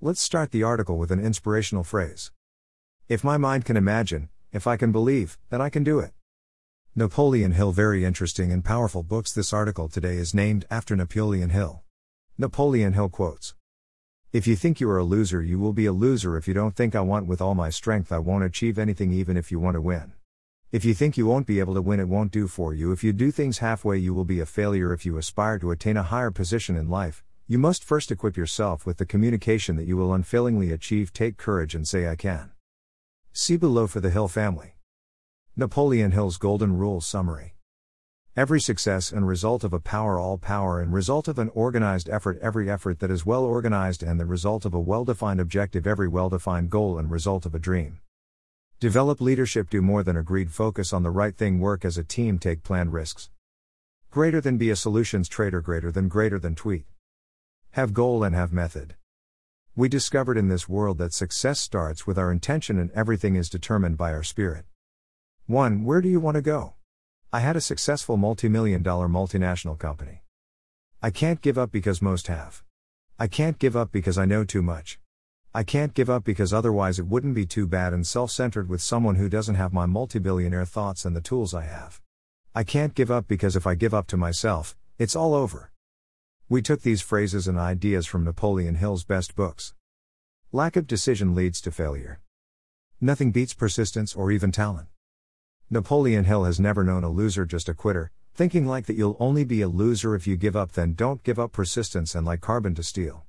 Let's start the article with an inspirational phrase. If my mind can imagine, if I can believe, then I can do it. Napoleon Hill Very interesting and powerful books. This article today is named after Napoleon Hill. Napoleon Hill quotes If you think you are a loser, you will be a loser. If you don't think I want with all my strength, I won't achieve anything, even if you want to win. If you think you won't be able to win, it won't do for you. If you do things halfway, you will be a failure. If you aspire to attain a higher position in life, you must first equip yourself with the communication that you will unfailingly achieve. Take courage and say, I can. See below for the Hill family. Napoleon Hill's Golden Rules Summary Every success and result of a power, all power, and result of an organized effort, every effort that is well organized, and the result of a well defined objective, every well defined goal, and result of a dream. Develop leadership, do more than agreed, focus on the right thing, work as a team, take planned risks. Greater than be a solutions trader, greater than greater than tweet. Have goal and have method. We discovered in this world that success starts with our intention and everything is determined by our spirit. 1. Where do you want to go? I had a successful multi million dollar multinational company. I can't give up because most have. I can't give up because I know too much. I can't give up because otherwise it wouldn't be too bad and self centered with someone who doesn't have my multi billionaire thoughts and the tools I have. I can't give up because if I give up to myself, it's all over. We took these phrases and ideas from Napoleon Hill's best books. Lack of decision leads to failure. Nothing beats persistence or even talent. Napoleon Hill has never known a loser, just a quitter, thinking like that you'll only be a loser if you give up, then don't give up persistence and like carbon to steel.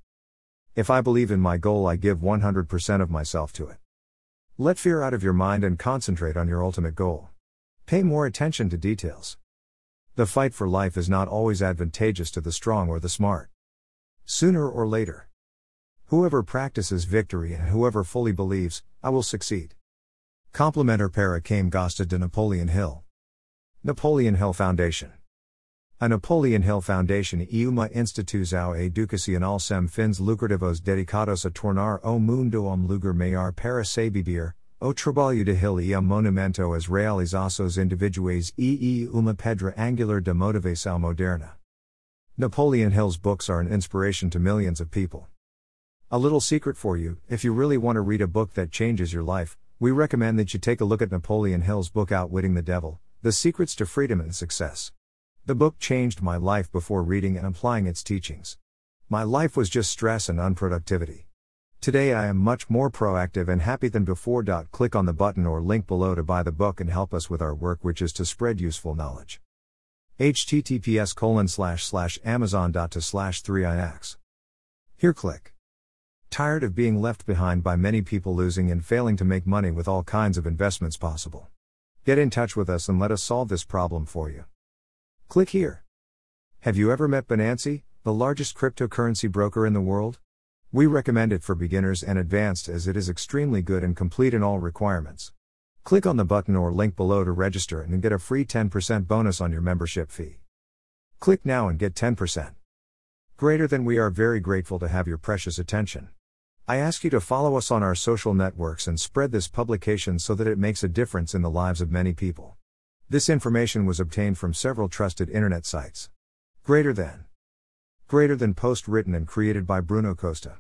If I believe in my goal, I give 100% of myself to it. Let fear out of your mind and concentrate on your ultimate goal. Pay more attention to details. The fight for life is not always advantageous to the strong or the smart. Sooner or later. Whoever practices victory and whoever fully believes, I will succeed. Complimenter para came Gosta de Napoleon Hill. Napoleon Hill Foundation. A Napoleon Hill Foundation e uma instituição educacional sem fins lucrativos dedicados a tornar o mundo um lugar maior para se O trabalho de Hill e um monumento às realizações individuais e uma pedra angular da motivação moderna. Napoleon Hill's books are an inspiration to millions of people. A little secret for you if you really want to read a book that changes your life, we recommend that you take a look at Napoleon Hill's book Outwitting the Devil The Secrets to Freedom and Success. The book changed my life before reading and applying its teachings. My life was just stress and unproductivity. Today I am much more proactive and happy than before. Click on the button or link below to buy the book and help us with our work, which is to spread useful knowledge. https colon slash slash amazon to slash 3ix. Here click. Tired of being left behind by many people losing and failing to make money with all kinds of investments possible. Get in touch with us and let us solve this problem for you. Click here. Have you ever met Binance, the largest cryptocurrency broker in the world? We recommend it for beginners and advanced as it is extremely good and complete in all requirements. Click on the button or link below to register and get a free 10% bonus on your membership fee. Click now and get 10%. Greater than we are very grateful to have your precious attention. I ask you to follow us on our social networks and spread this publication so that it makes a difference in the lives of many people. This information was obtained from several trusted internet sites. Greater than. Greater than post written and created by Bruno Costa.